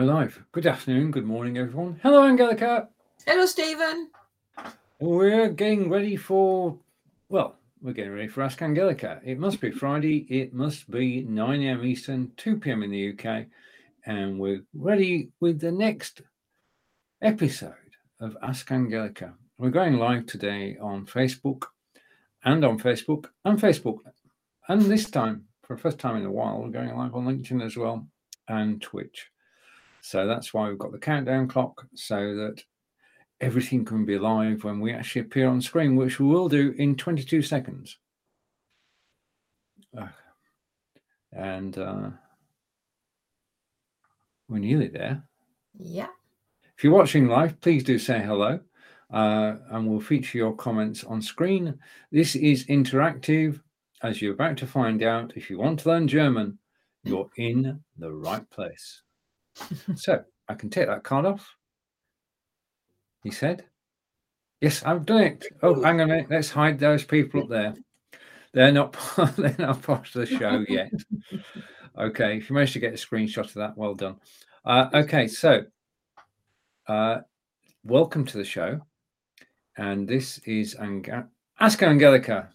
now live. Good afternoon, good morning, everyone. Hello, Angelica. Hello, Stephen. We're getting ready for, well, we're getting ready for Ask Angelica. It must be Friday. It must be 9 a.m. Eastern, 2 p.m. in the UK. And we're ready with the next episode of Ask Angelica. We're going live today on Facebook and on Facebook and Facebook. And this time, for the first time in a while, we're going live on LinkedIn as well and Twitch. So that's why we've got the countdown clock so that everything can be live when we actually appear on screen, which we will do in 22 seconds. And uh, we're nearly there. Yeah. If you're watching live, please do say hello. Uh, and we'll feature your comments on screen. This is interactive. As you're about to find out, if you want to learn German, you're in the right place. so I can take that card off. He said, Yes, I've done it. Oh, hang on a minute. Let's hide those people up there. They're not they're not part of the show yet. Okay, if you managed to get a screenshot of that, well done. Uh, okay, so uh, welcome to the show. And this is Ang- Ask Angelica,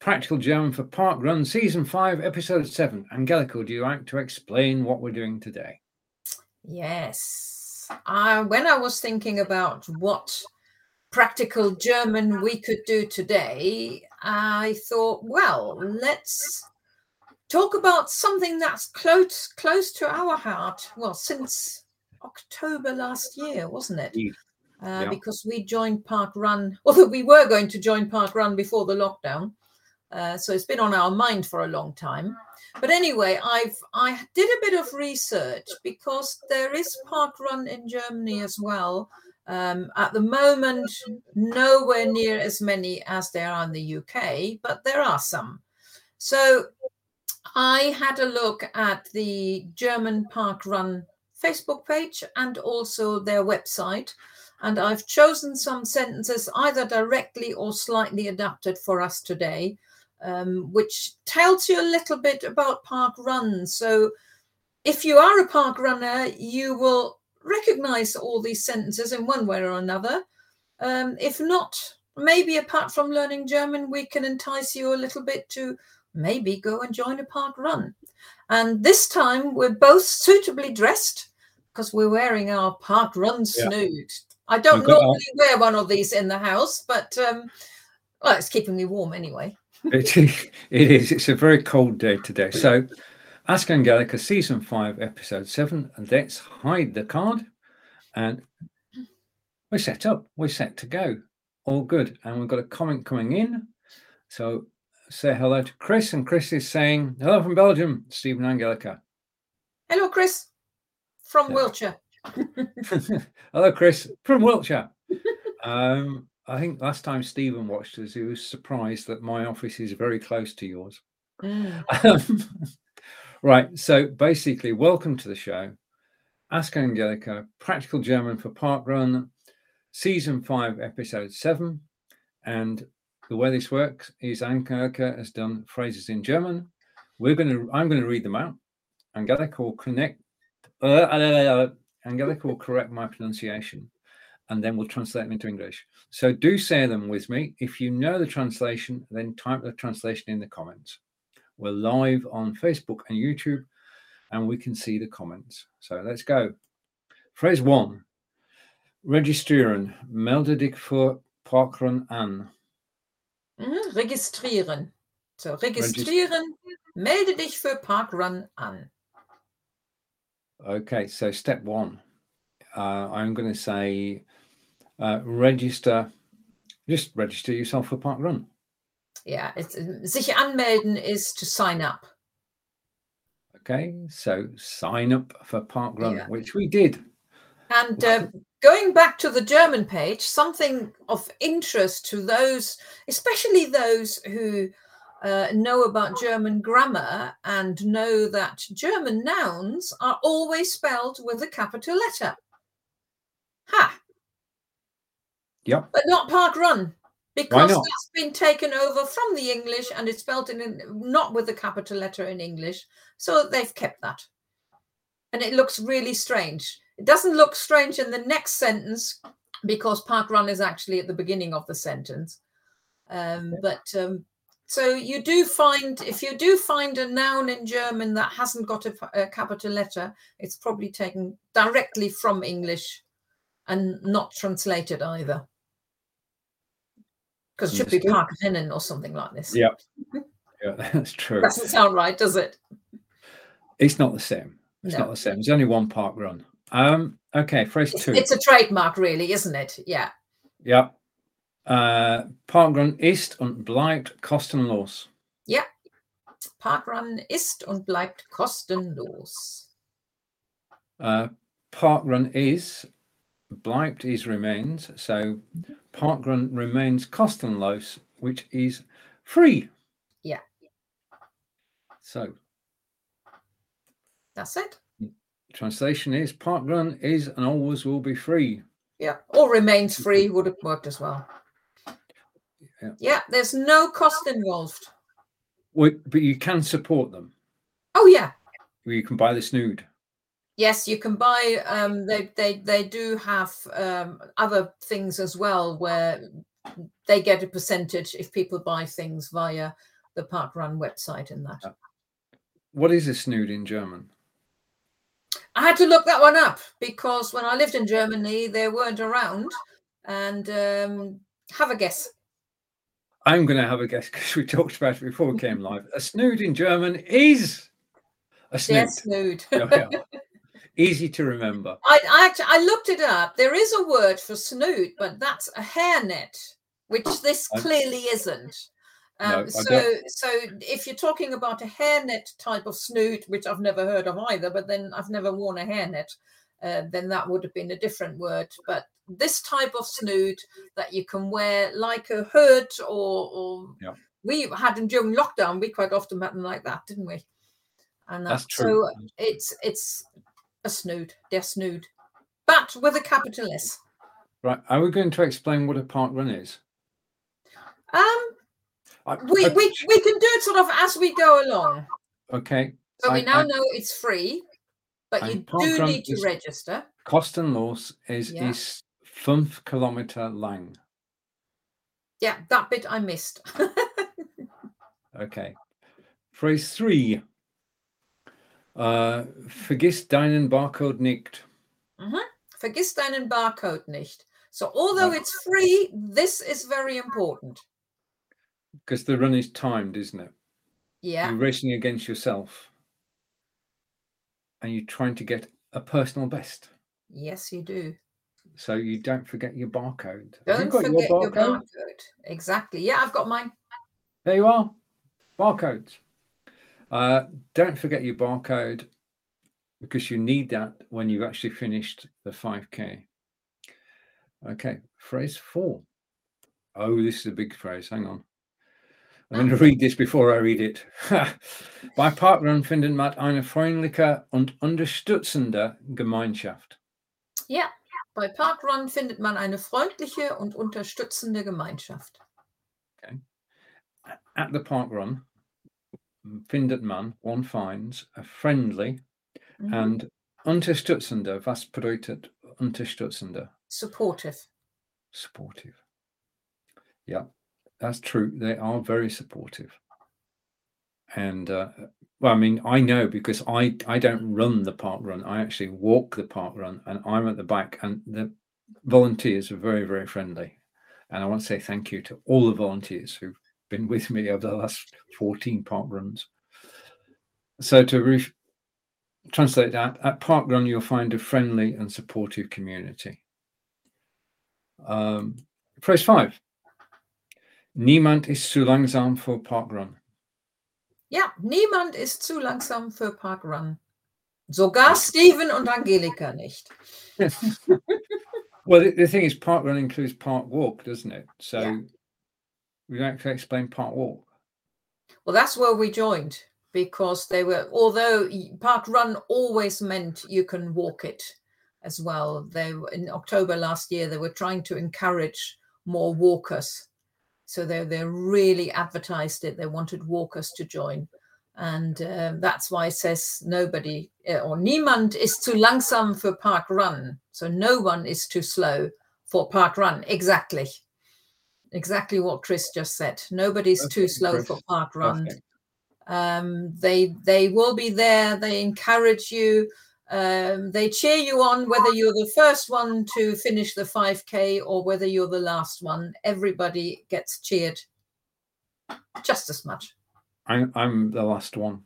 Practical German for Park Run, Season 5, Episode 7. Angelica, would you like to explain what we're doing today? Yes. Uh, when I was thinking about what practical German we could do today, I thought, well, let's talk about something that's close close to our heart. Well, since October last year, wasn't it? Uh, yeah. Because we joined Park Run, although we were going to join Park Run before the lockdown. Uh, so it's been on our mind for a long time. But anyway, I've I did a bit of research because there is park run in Germany as well. Um, at the moment, nowhere near as many as there are in the UK, but there are some. So I had a look at the German Park Run Facebook page and also their website. And I've chosen some sentences either directly or slightly adapted for us today um, which tells you a little bit about park runs. So, if you are a park runner, you will recognize all these sentences in one way or another. Um, if not, maybe apart from learning German, we can entice you a little bit to maybe go and join a park run. And this time we're both suitably dressed because we're wearing our park run snood. Yeah. I don't normally wear one of these in the house, but um, well, it's keeping me warm anyway it, it is. It's a very cold day today. So, Ask Angelica, season five, episode seven. And let's hide the card. And we're set up. We're set to go. All good. And we've got a comment coming in. So, say hello to Chris. And Chris is saying, hello from Belgium, Stephen Angelica. Hello, Chris from Wiltshire. hello, Chris from Wiltshire. Um, I think last time Stephen watched us, he was surprised that my office is very close to yours. Mm. right. So basically, welcome to the show. Ask Angelica, Practical German for Park Run, Season 5, Episode 7. And the way this works is Angelica has done phrases in German. We're going to, I'm going to read them out. Angelica will connect, uh, uh, uh, Angelica will correct my pronunciation and then we'll translate them into English. So do say them with me. If you know the translation, then type the translation in the comments. We're live on Facebook and YouTube, and we can see the comments. So let's go. Phrase one. Registrieren. Melde dich für Parkrun an. Mhm, registrieren. So, registrieren. melde dich für Parkrun an. Okay, so step one. Uh, I'm going to say uh, register, just register yourself for Park Run. Yeah, it's, sich anmelden is to sign up. Okay, so sign up for Park Run, yeah. which we did. And uh, going back to the German page, something of interest to those, especially those who uh, know about German grammar and know that German nouns are always spelled with a capital letter. Ha! Yeah. But not Park Run. Because that's been taken over from the English and it's spelled in not with a capital letter in English. So they've kept that. and it looks really strange. It doesn't look strange in the next sentence because park run is actually at the beginning of the sentence. Um, but um, so you do find, if you do find a noun in German that hasn't got a, a capital letter, it's probably taken directly from English and not translated either. Because it should be Park Hennen or something like this. Yeah. Yeah, that's true. Doesn't sound right, does it? It's not the same. It's no. not the same. There's only one park run. Um, okay, phrase it's, two. It's a trademark, really, isn't it? Yeah. Yeah. Uh, Parkrun ist und bleibt kostenlos. Ja. Parkrun ist und bleibt kostenlos. Uh, Parkrun is, bleibt is remains. So Parkrun remains kostenlos, which is free. Yeah. So that's it. Translation is Parkrun is and always will be free. Yeah, or remains free would have worked as well. Yeah, yeah there's no cost involved. Well, but you can support them. Oh yeah. You can buy the snood. Yes, you can buy. Um, they they they do have um, other things as well where they get a percentage if people buy things via the Park Run website and that. What is a snood in German? I had to look that one up because when I lived in Germany, they weren't around. And um, have a guess. I'm going to have a guess because we talked about it before we came live. A snood in German is a snood. Yes, snood. Easy to remember. I, I actually I looked it up. There is a word for snood, but that's a hairnet, which this clearly isn't. Um, no, so, so if you're talking about a hairnet type of snood, which I've never heard of either, but then I've never worn a hairnet, uh, then that would have been a different word. But this type of snood that you can wear like a hood, or, or yeah. we had in during lockdown, we quite often had them like that, didn't we? And that's, that's true. So it's it's a snood, they're snood, but with a capital S. Right. Are we going to explain what a park run is? Um, I, we, I, we we can do it sort of as we go along. Okay. So we now know it's free, but you do need to register. Kostenlos is yeah. is fünf Kilometer lang. Yeah, that bit I missed. okay. Phrase three. Uh, vergiss deinen Barcode nicht. Mm-hmm. Vergiss deinen Barcode nicht. So although it's free, this is very important because the run is timed, isn't it? Yeah. You're racing against yourself and you're trying to get a personal best. Yes, you do. So you don't forget your barcode. Don't forget your barcode? your barcode? Exactly. Yeah, I've got mine. There you are. Barcodes. Uh, don't forget your barcode because you need that when you've actually finished the 5K. Okay, phrase four. Oh, this is a big phrase. Hang on. I'm going to read this before I read it. Bei Parkrun findet man eine freundliche und unterstützende Gemeinschaft. Ja, bei Parkrun findet man eine freundliche und unterstützende Gemeinschaft. Okay. At the Parkrun findet man, one finds, a friendly mhm. and unterstützende. Was bedeutet unterstützende? Supportive. Supportive. Yeah. That's true. They are very supportive. And uh, well, I mean, I know because I I don't run the park run. I actually walk the park run, and I'm at the back. And the volunteers are very very friendly. And I want to say thank you to all the volunteers who've been with me over the last 14 park runs. So to re- translate that, at park run you'll find a friendly and supportive community. Um, phrase five. Niemand ist zu langsam für Parkrun. Ja, niemand ist zu langsam für Parkrun. Sogar Stephen und Angelica nicht. well, the, the, thing is, Parkrun includes Park Walk, doesn't it? So yeah. We like to explain Park Walk. Well, that's where we joined because they were, although Park Run always meant you can walk it as well. They in October last year they were trying to encourage more walkers so they they really advertised it. They wanted walkers to join, And uh, that's why it says nobody uh, or niemand is too langsam for park run. So no one is too slow for park run. Exactly. Exactly what Chris just said. Nobody's okay, too slow Chris. for park run. Okay. Um, they they will be there. They encourage you. Um, they cheer you on whether you're the first one to finish the 5k or whether you're the last one. Everybody gets cheered just as much. I'm I'm the last one.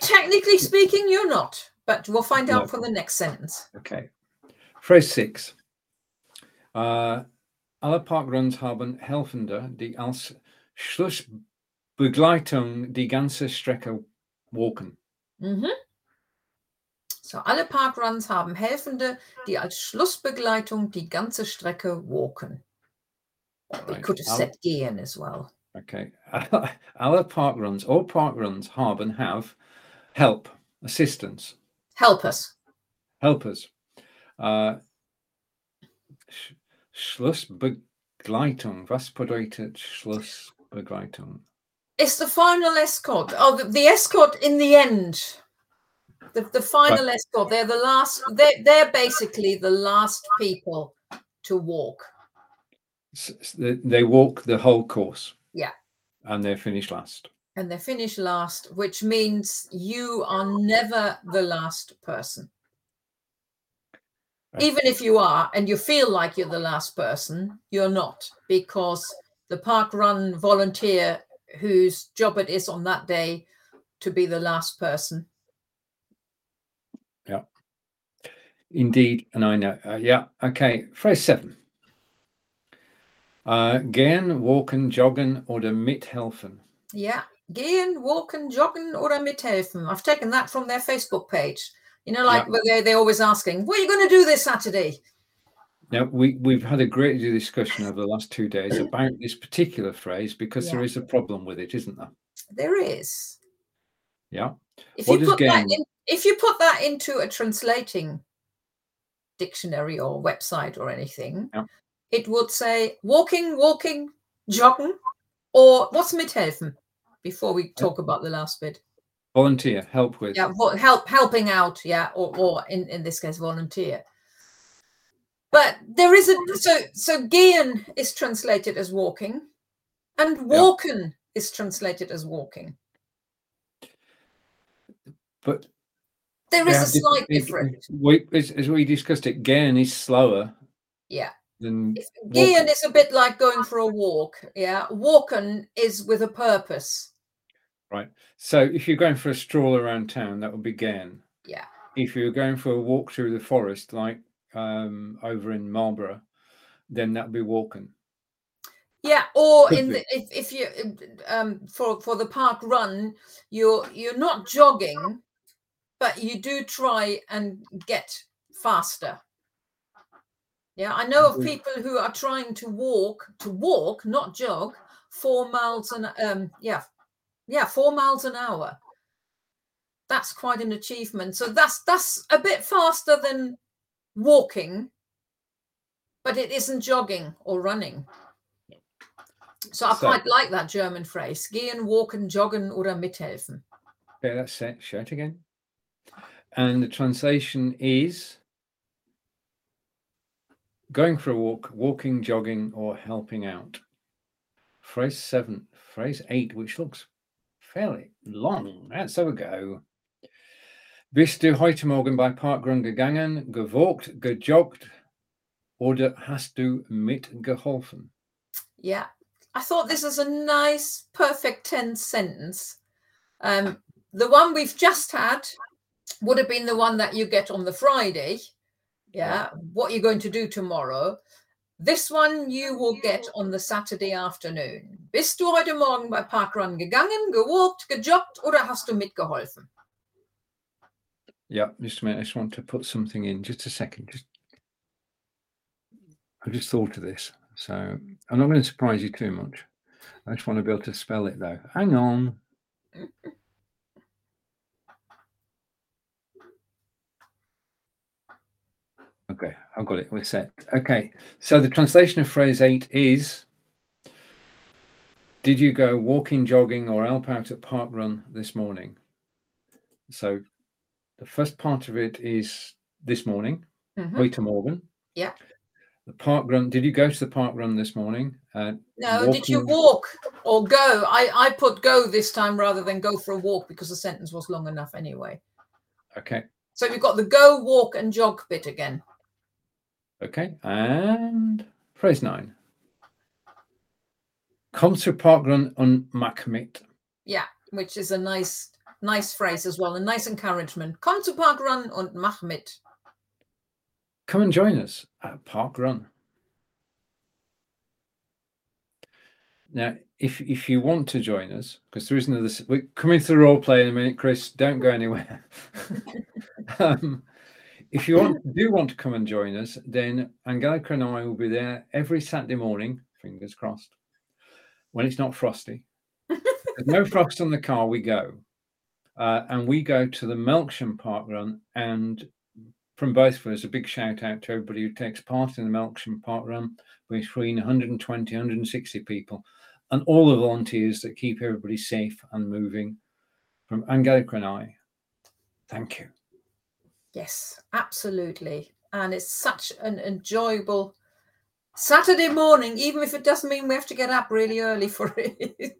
Technically speaking, you're not, but we'll find out no. for the next sentence. Okay. Phrase six. Uh, alle Parkruns haben Helfende, die als Schlussbegleitung die ganze Strecke walken. Mhm. So, alle Parkruns haben Helfende, die als Schlussbegleitung die ganze Strecke walken. We could have said gehen as well. Okay. Alle parkruns, all parkruns haben have help, assistance. Helpers. Helpers. Uh, Schlussbegleitung. Was bedeutet Schlussbegleitung? It's the final escort. Oh, the, the escort in the end. The, the final escort. They're the last. They're, they're basically the last people to walk. They walk the whole course. Yeah. And they're finished last. And they're finished last, which means you are never the last person. Right. Even if you are and you feel like you're the last person, you're not because the park run volunteer whose job it is on that day to be the last person. Yeah. Indeed. And I know. Uh, yeah. Okay. Phrase seven. Uh, gehen, walken, joggen oder mithelfen. Yeah. Gehen, walken, joggen oder mithelfen. I've taken that from their Facebook page. You know, like yeah. they're, they're always asking, what are you going to do this Saturday? Now, we, we've had a great discussion over the last two days about this particular phrase because yeah. there is a problem with it, isn't there? There is. Yeah. If what you put that in, if you put that into a translating dictionary or website or anything, yeah. it would say walking, walking, jogging, or what's mithelfen before we talk about the last bit. Volunteer, help with. Yeah, help helping out, yeah, or, or in, in this case, volunteer. But there is a so so gehen is translated as walking, and walken yeah. is translated as walking. But there is a slight it, difference. We, as, as, we discussed it, gehen is slower. Yeah. Than gehen is a bit like going for a walk. Yeah. Walken is with a purpose. Right. So if you're going for a stroll around town, that would be gehen. Yeah. If you're going for a walk through the forest, like um, over in Marlborough, then that'd be walking. Yeah, or Could in the, if if you um, for for the park run, you're you're not jogging, but you do try and get faster. Yeah, I know of people who are trying to walk to walk, not jog, four miles and um yeah, yeah, four miles an hour. That's quite an achievement. So that's that's a bit faster than walking, but it isn't jogging or running. So I so, quite like that German phrase. Gehen, walken, joggen oder mithelfen. Yeah, that's it. Show it again. And the translation is going for a walk, walking, jogging, or helping out. Phrase seven, phrase eight, which looks fairly long. Let's have a go. Bist du heute Morgen bei Parkrun gegangen, gewalkt, gejoggt oder hast du mitgeholfen? Yeah, I thought this was a nice, perfect tense sentence. Um, the one we've just had would have been the one that you get on the Friday. Yeah, what are you're going to do tomorrow. This one you will get on the Saturday afternoon. Bist du heute Morgen bei Parkrun gegangen, gewalkt, gejoggt oder hast du mitgeholfen? Yeah, just a minute. I just want to put something in. Just a second. Just I just thought of this. So I'm not going to surprise you too much. I just want to be able to spell it though. Hang on. Okay, I've got it. We're set. Okay, so the translation of phrase eight is did you go walking, jogging, or help out at park run this morning? So the first part of it is this morning, Mhm. heute Morgen. Yeah. The park run. Did you go to the park run this morning? Uh, No, did you walk or go? I, I put go this time rather than go for a walk because the sentence was long enough anyway. Okay. So we've got the go, walk, and jog bit again. Okay. And phrase nine. Komm zu Parkrun und mach mit. Yeah, which is a nice, nice phrase as well, a nice encouragement. Komm zu Parkrun und mach mit. Come and join us at Park Run. Now, if if you want to join us, because there is another, we're coming to the role play in a minute, Chris. Don't go anywhere. um, if you want, do want to come and join us, then Angelica and I will be there every Saturday morning. Fingers crossed. When it's not frosty, There's no frost on the car. We go, uh, and we go to the Melksham Park Run and from both of us, a big shout out to everybody who takes part in the Melksham Park Run between 120, 160 people, and all the volunteers that keep everybody safe and moving. From Angelica and I, thank you. Yes, absolutely. And it's such an enjoyable Saturday morning, even if it doesn't mean we have to get up really early for it.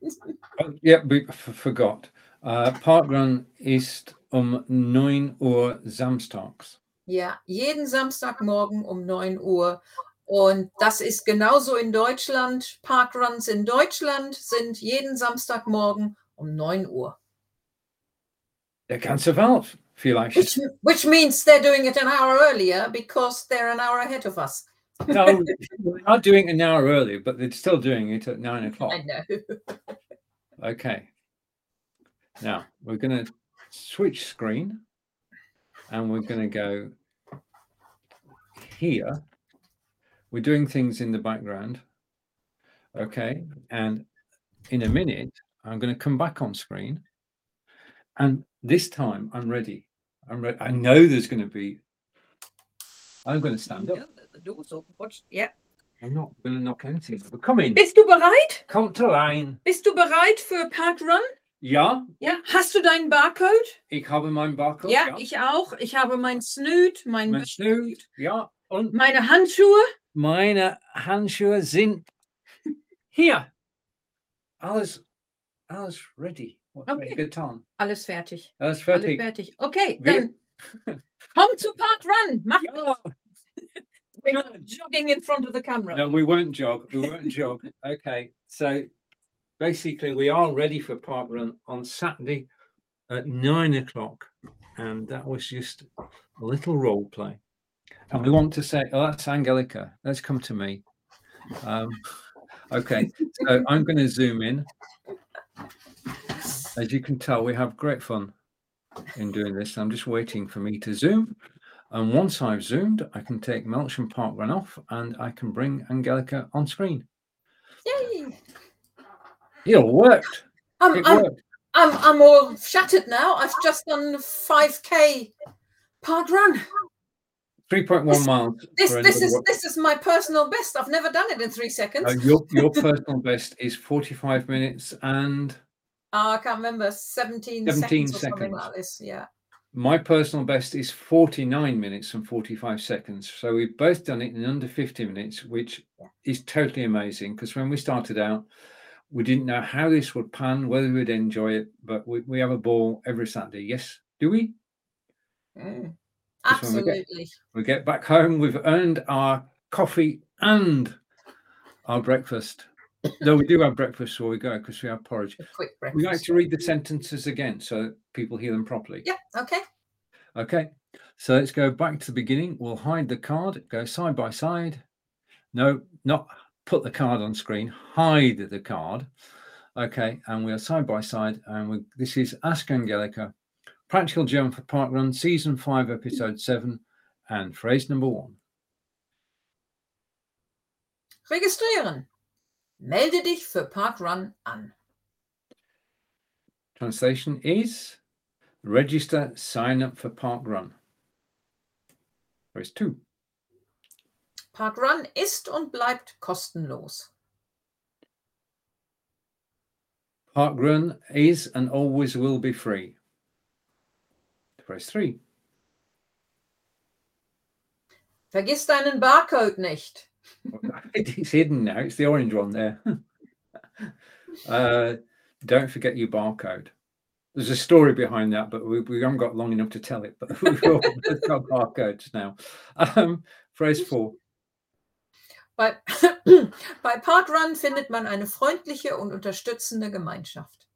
Oh, yeah, we f- forgot. Uh, Parkrun ist um 9 Uhr samstags. ja, jeden Samstagmorgen um 9 Uhr. Und das ist genauso in Deutschland. Parkruns in Deutschland sind jeden Samstagmorgen um 9 Uhr. Der ganze Which, which means they're doing it an hour earlier because they're an hour ahead of us. No, we're not doing it an hour earlier, but they're still doing it at nine o'clock. I know. Okay. Now we're going to switch screen and we're going to go here. We're doing things in the background. Okay. And in a minute, I'm going to come back on screen. And this time I'm ready. I'm ready. I know there's going to be. I'm going to stand up. Ja. I'm not going to knock anything. But come in. Bist du bereit? Kommt rein. Bist du bereit für Parkrun? Ja, Ja. Hast du deinen Barcode? ich habe meinen Barcode. ja, ich auch. Ich habe mein Snoot, mein, Mein Snoot, ja. Und meine Handschuhe. meine Handschuhe sind hier. Alles, alles ready. Was habe ich Okay. getan? Alles fertig. Alles Alles fertig. fertig. Okay, Wir- dann to zu Parkrun. Mach Ja. We're not jogging in front of the camera. No, we won't jog. We won't jog. Okay. So basically, we are ready for park run on Saturday at nine o'clock. And that was just a little role play. And we want to say, oh, that's Angelica. Let's come to me. Um, okay. So I'm going to zoom in. As you can tell, we have great fun in doing this. I'm just waiting for me to zoom. And once I've zoomed, I can take Melksham Park Run off and I can bring Angelica on screen. Yay. It worked. I'm, It I'm, worked. I'm, I'm all shattered now. I've just done 5k park run. 3.1 This- miles. This this is this is my personal best. I've never done it in three seconds. Uh, your, your personal best is 45 minutes and Oh, I can't remember 17, 17 seconds or something seconds. like this. Yeah. my personal best is 49 minutes and 45 seconds. So we've both done it in under 50 minutes, which is totally amazing because when we started out, we didn't know how this would pan, whether we'd enjoy it, but we, we have a ball every Saturday. Yes, do we? Mm. When we get- Absolutely. We get back home, we've earned our coffee and our breakfast. No, we do have breakfast before we go because we have porridge. A quick breakfast. We like to read the sentences again so people hear them properly. Yeah. Okay. Okay, so let's go back to the beginning. We'll hide the card, go side by side. No, not put the card on screen, hide the card. Okay, and we are side by side, and we, this is Ask Angelica, Practical German for Park Run, Season 5, Episode 7, and phrase number one. Registrieren. Melde dich für Parkrun an. Translation is register, sign up for Park Run. Phrase two. Parkrun ist und bleibt kostenlos. Parkrun is and always will be free. Press 3. Vergiss deinen Barcode nicht. it's hidden now. It's the orange one there. uh, don't forget your barcode. There's a story behind that, but we, we haven't got long enough to tell it. But we've got, barcodes now. Um, phrase four. Bei, bei Parkrun findet man eine freundliche und unterstützende Gemeinschaft.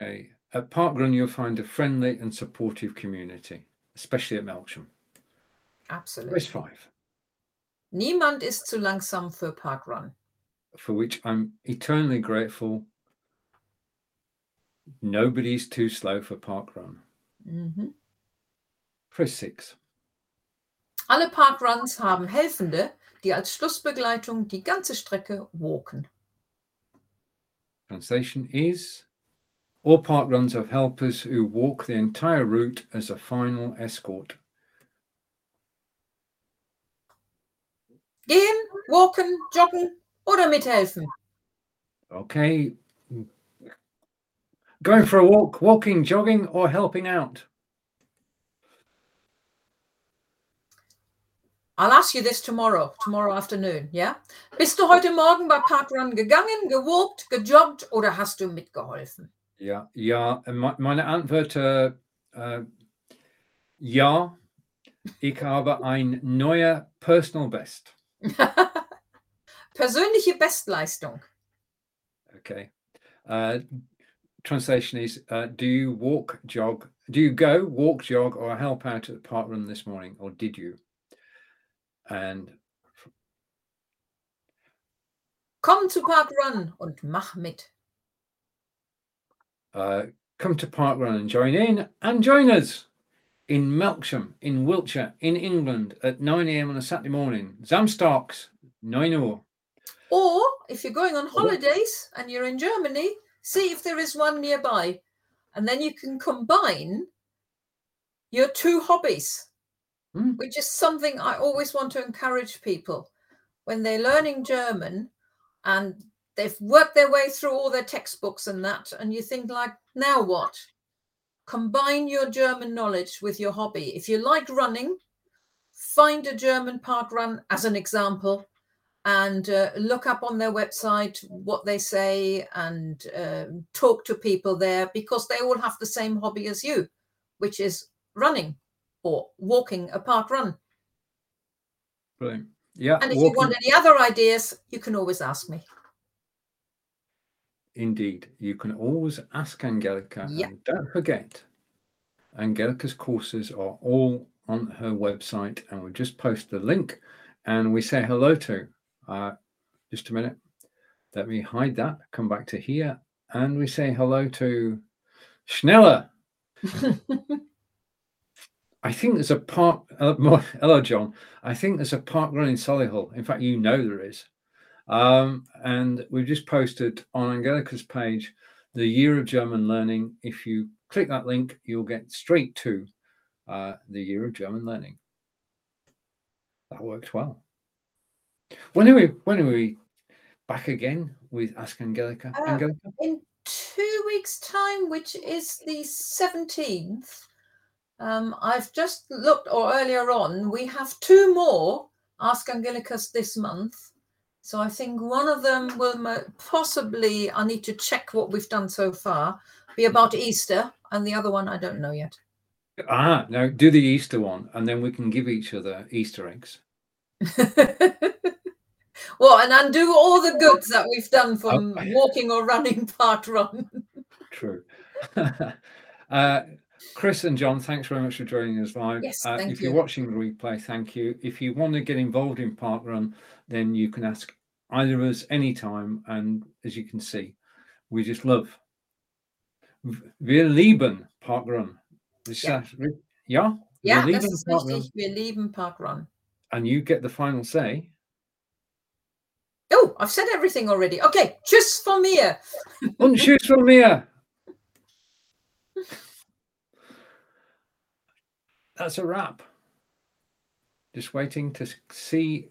Okay. At Parkrun, you'll find a friendly and supportive community, especially at Melksham. Absolut. Phrase five. Niemand ist zu langsam für Parkrun. For which I'm eternally grateful. Nobody's too slow for Parkrun. Mhm. Phrase six. Alle Parkruns haben Helfende, die als Schlussbegleitung die ganze Strecke walken. Translation is All park runs have helpers who walk the entire route as a final escort. Gehen, walken, joggen oder mithelfen. Okay. Going for a walk, walking, jogging, or helping out. I'll ask you this tomorrow, tomorrow afternoon, ja? Bist du heute Morgen bei Parkrun gegangen, gewalkt, gejoggt oder hast du mitgeholfen? Ja, ja, me- meine Antwort, äh, äh, ja, ich habe ein neuer Personal Best. Persönliche Bestleistung. Okay. Uh, translation is uh, Do you walk, jog? Do you go, walk, jog, or help out at the park run this morning, or did you? And Komm zu Parkrun und mach mit. uh, come to park run and join in and join us in Melksham, in Wiltshire, in England at 9 a.m. on a Saturday morning. Samstags, 9 Uhr. Or if you're going on holidays and you're in Germany, see if there is one nearby. And then you can combine your two hobbies, Hmm. which is something I always want to encourage people when they're learning German and they've worked their way through all their textbooks and that. And you think, like, now what? Combine your German knowledge with your hobby. If you like running, find a German park run as an example and uh, look up on their website what they say and uh, talk to people there because they all have the same hobby as you, which is running or walking a park run. Brilliant. Yeah. And if you want any other ideas, you can always ask me. Indeed, you can always ask Angelica. Yeah. And don't forget, Angelica's courses are all on her website, and we'll just post the link and we say hello to. Uh, just a minute. Let me hide that. Come back to here, and we say hello to Schneller. I think there's a park. Uh, more, hello, John. I think there's a park run in Solihull. In fact, you know there is. Um, and we've just posted on Angelica's page the year of German learning. If you click that link, you'll get straight to uh, the year of German learning. That worked well. When are we? When are we back again with Ask Angelica? Uh, Angelica? In two weeks' time, which is the 17th, um, I've just looked, or earlier on, we have two more Ask Angelicas this month. So I think one of them will possibly, I need to check what we've done so far, be about Easter, and the other one I don't know yet. Ah, no, do the Easter one, and then we can give each other Easter eggs. well, and undo all the goods that we've done from Okay. walking or running park run. True. uh, Chris and John, thanks very much for joining us live. Yes, uh, if you're watching the replay, thank you. If you want to get involved in Parkrun, then you can ask either of us anytime. And as you can see, we just love. Wir lieben Parkrun. Is Yeah. that yeah? Ja, Wir das ist Parkrun. richtig. Wir lieben Parkrun. And you get the final say. Oh, I've said everything already. Okay, tschüss von mir. Und tschüss von mir. That's a wrap. Just waiting to see.